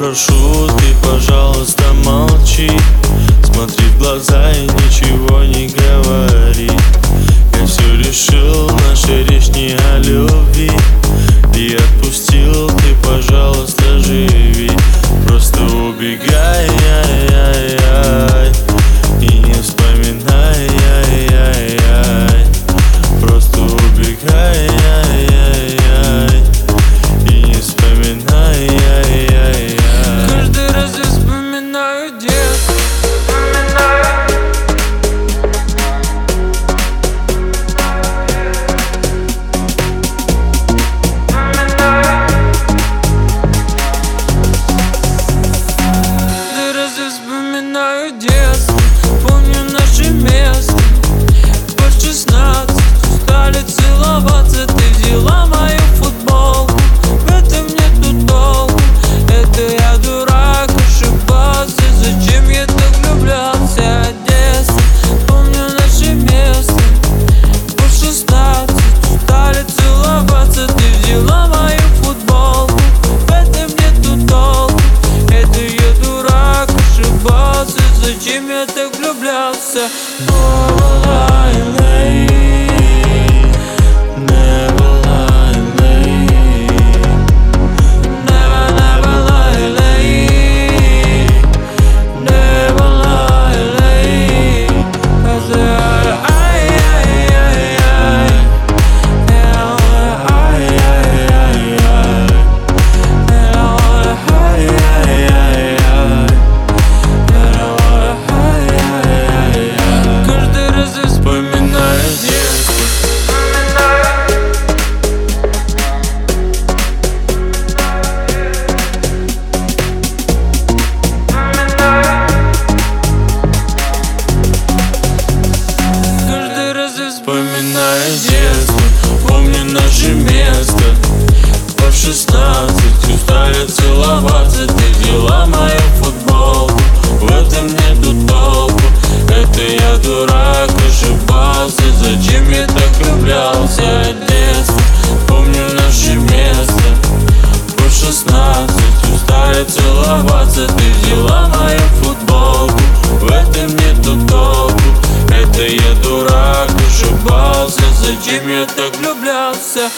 прошу, ты, пожалуйста, молчи. Смотри в глаза и ничего не говори. Я все решил, наша речь не о любви. И отпустил, ты, пожалуйста, живи. Просто убегай, ай-яй-яй. сорваться Ты взяла мою футболку В этом нету толку Это я дурак, ошибался Зачем я так влюблялся?